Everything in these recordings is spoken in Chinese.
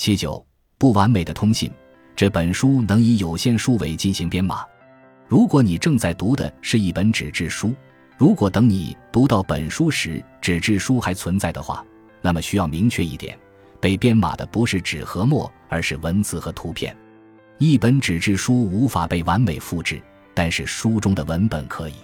七九不完美的通信，这本书能以有限数位进行编码。如果你正在读的是一本纸质书，如果等你读到本书时纸质书还存在的话，那么需要明确一点：被编码的不是纸和墨，而是文字和图片。一本纸质书无法被完美复制，但是书中的文本可以。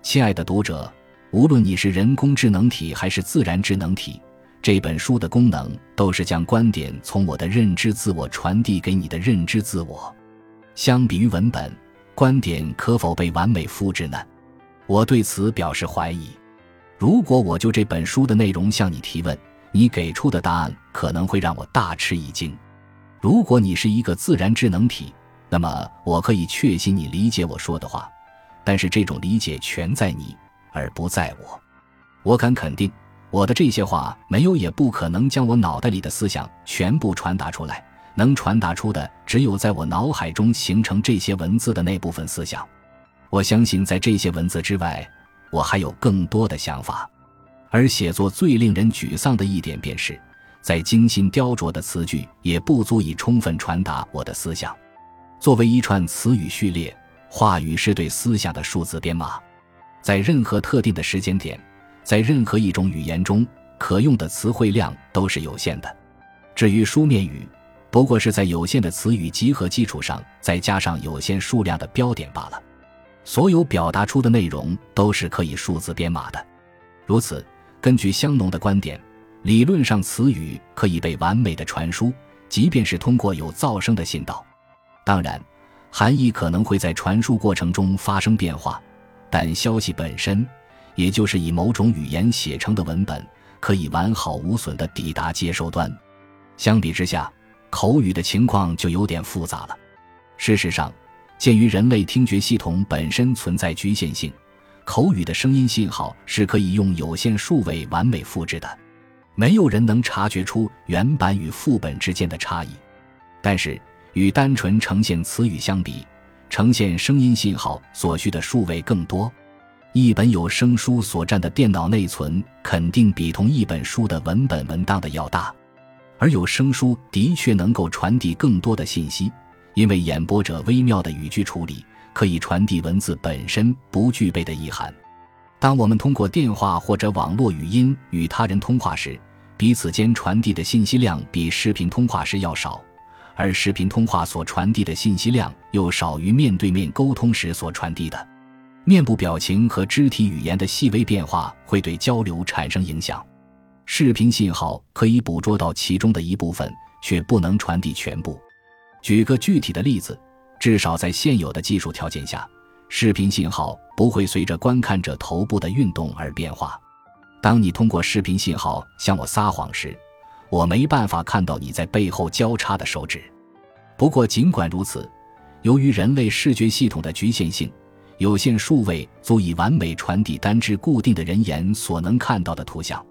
亲爱的读者，无论你是人工智能体还是自然智能体，这本书的功能都是将观点从我的认知自我传递给你的认知自我。相比于文本。观点可否被完美复制呢？我对此表示怀疑。如果我就这本书的内容向你提问，你给出的答案可能会让我大吃一惊。如果你是一个自然智能体，那么我可以确信你理解我说的话，但是这种理解全在你，而不在我。我敢肯定，我的这些话没有也不可能将我脑袋里的思想全部传达出来。能传达出的只有在我脑海中形成这些文字的那部分思想。我相信，在这些文字之外，我还有更多的想法。而写作最令人沮丧的一点，便是在精心雕琢的词句也不足以充分传达我的思想。作为一串词语序列，话语是对思想的数字编码，在任何特定的时间点，在任何一种语言中，可用的词汇量都是有限的。至于书面语，不过是在有限的词语集合基础上，再加上有限数量的标点罢了。所有表达出的内容都是可以数字编码的。如此，根据香农的观点，理论上词语可以被完美的传输，即便是通过有噪声的信道。当然，含义可能会在传输过程中发生变化，但消息本身，也就是以某种语言写成的文本，可以完好无损地抵达接收端。相比之下，口语的情况就有点复杂了。事实上，鉴于人类听觉系统本身存在局限性，口语的声音信号是可以用有限数位完美复制的。没有人能察觉出原版与副本之间的差异。但是，与单纯呈现词语相比，呈现声音信号所需的数位更多。一本有声书所占的电脑内存，肯定比同一本书的文本文档的要大。而有声书的确能够传递更多的信息，因为演播者微妙的语句处理可以传递文字本身不具备的意涵。当我们通过电话或者网络语音与他人通话时，彼此间传递的信息量比视频通话时要少，而视频通话所传递的信息量又少于面对面沟通时所传递的。面部表情和肢体语言的细微变化会对交流产生影响。视频信号可以捕捉到其中的一部分，却不能传递全部。举个具体的例子，至少在现有的技术条件下，视频信号不会随着观看者头部的运动而变化。当你通过视频信号向我撒谎时，我没办法看到你在背后交叉的手指。不过，尽管如此，由于人类视觉系统的局限性，有限数位足以完美传递单只固定的人眼所能看到的图像。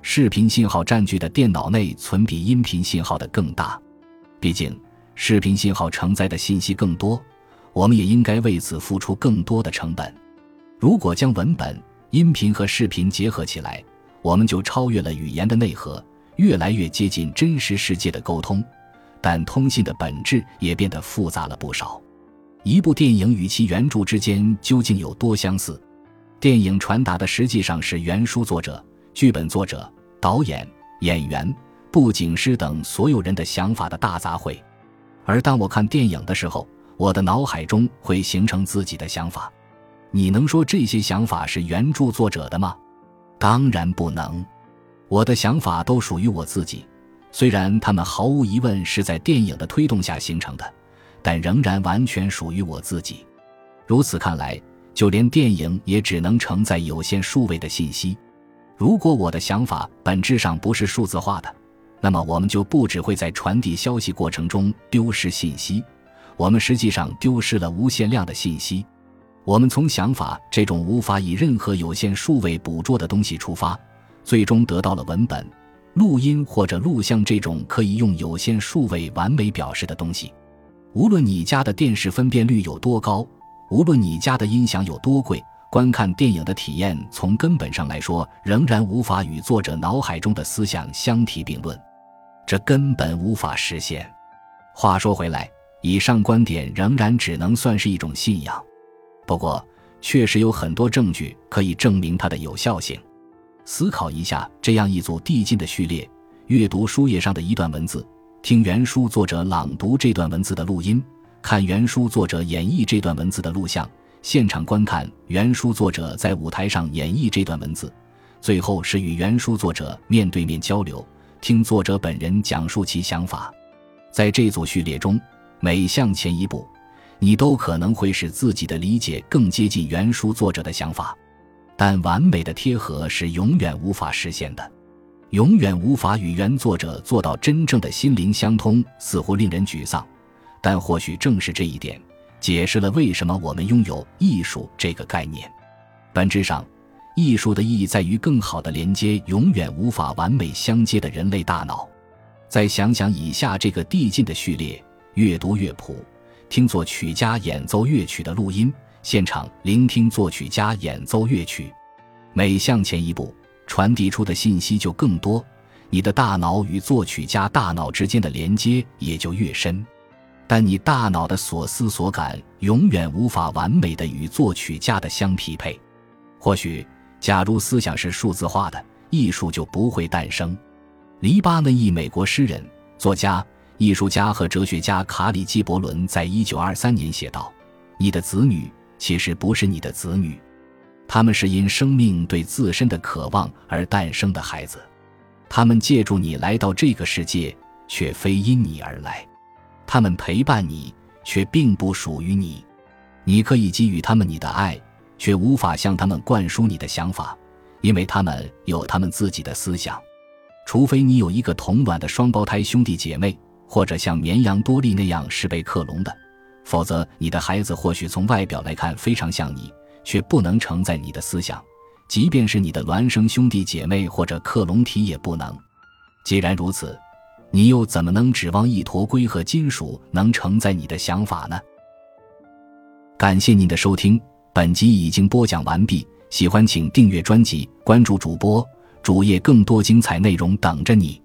视频信号占据的电脑内存比音频信号的更大，毕竟视频信号承载的信息更多，我们也应该为此付出更多的成本。如果将文本、音频和视频结合起来，我们就超越了语言的内核，越来越接近真实世界的沟通。但通信的本质也变得复杂了不少。一部电影与其原著之间究竟有多相似？电影传达的实际上是原书作者。剧本作者、导演、演员、布景师等所有人的想法的大杂烩，而当我看电影的时候，我的脑海中会形成自己的想法。你能说这些想法是原著作者的吗？当然不能。我的想法都属于我自己，虽然他们毫无疑问是在电影的推动下形成的，但仍然完全属于我自己。如此看来，就连电影也只能承载有限数位的信息。如果我的想法本质上不是数字化的，那么我们就不只会在传递消息过程中丢失信息，我们实际上丢失了无限量的信息。我们从想法这种无法以任何有限数位捕捉的东西出发，最终得到了文本、录音或者录像这种可以用有限数位完美表示的东西。无论你家的电视分辨率有多高，无论你家的音响有多贵。观看电影的体验，从根本上来说，仍然无法与作者脑海中的思想相提并论。这根本无法实现。话说回来，以上观点仍然只能算是一种信仰，不过确实有很多证据可以证明它的有效性。思考一下这样一组递进的序列：阅读书页上的一段文字，听原书作者朗读这段文字的录音，看原书作者演绎这段文字的录像，现场观看原书作者在舞台上演绎这段文字，最后是与原书作者面对面交流，听作者本人讲述其想法。在这组序列中，每向前一步，你都可能会使自己的理解更接近原书作者的想法。但完美的贴合是永远无法实现的，永远无法与原作者做到真正的心灵相通，似乎令人沮丧。但或许正是这一点，解释了为什么我们拥有艺术这个概念。本质上，艺术的意义在于更好地连接永远无法完美相接的人类大脑。再想想以下这个递进的序列：阅读乐谱，听作曲家演奏乐曲的录音。现场聆听作曲家演奏乐曲，每向前一步，传递出的信息就更多，你的大脑与作曲家大脑之间的连接也就越深。但你大脑的所思所感永远无法完美的与作曲家的相匹配。或许，假如思想是数字化的，艺术就不会诞生。黎巴嫩裔美国诗人、作家、艺术家和哲学家卡里基伯伦在一九二三年写道：“你的子女。”其实不是你的子女，他们是因生命对自身的渴望而诞生的孩子，他们借助你来到这个世界，却非因你而来，他们陪伴你，却并不属于你。你可以给予他们你的爱，却无法向他们灌输你的想法，因为他们有他们自己的思想。除非你有一个同卵的双胞胎兄弟姐妹，或者像绵羊多利那样是被克隆的。否则，你的孩子或许从外表来看非常像你，却不能承载你的思想；即便是你的孪生兄弟姐妹或者克隆体也不能。既然如此，你又怎么能指望一坨硅和金属能承载你的想法呢？感谢您的收听，本集已经播讲完毕。喜欢请订阅专辑，关注主播主页，更多精彩内容等着你。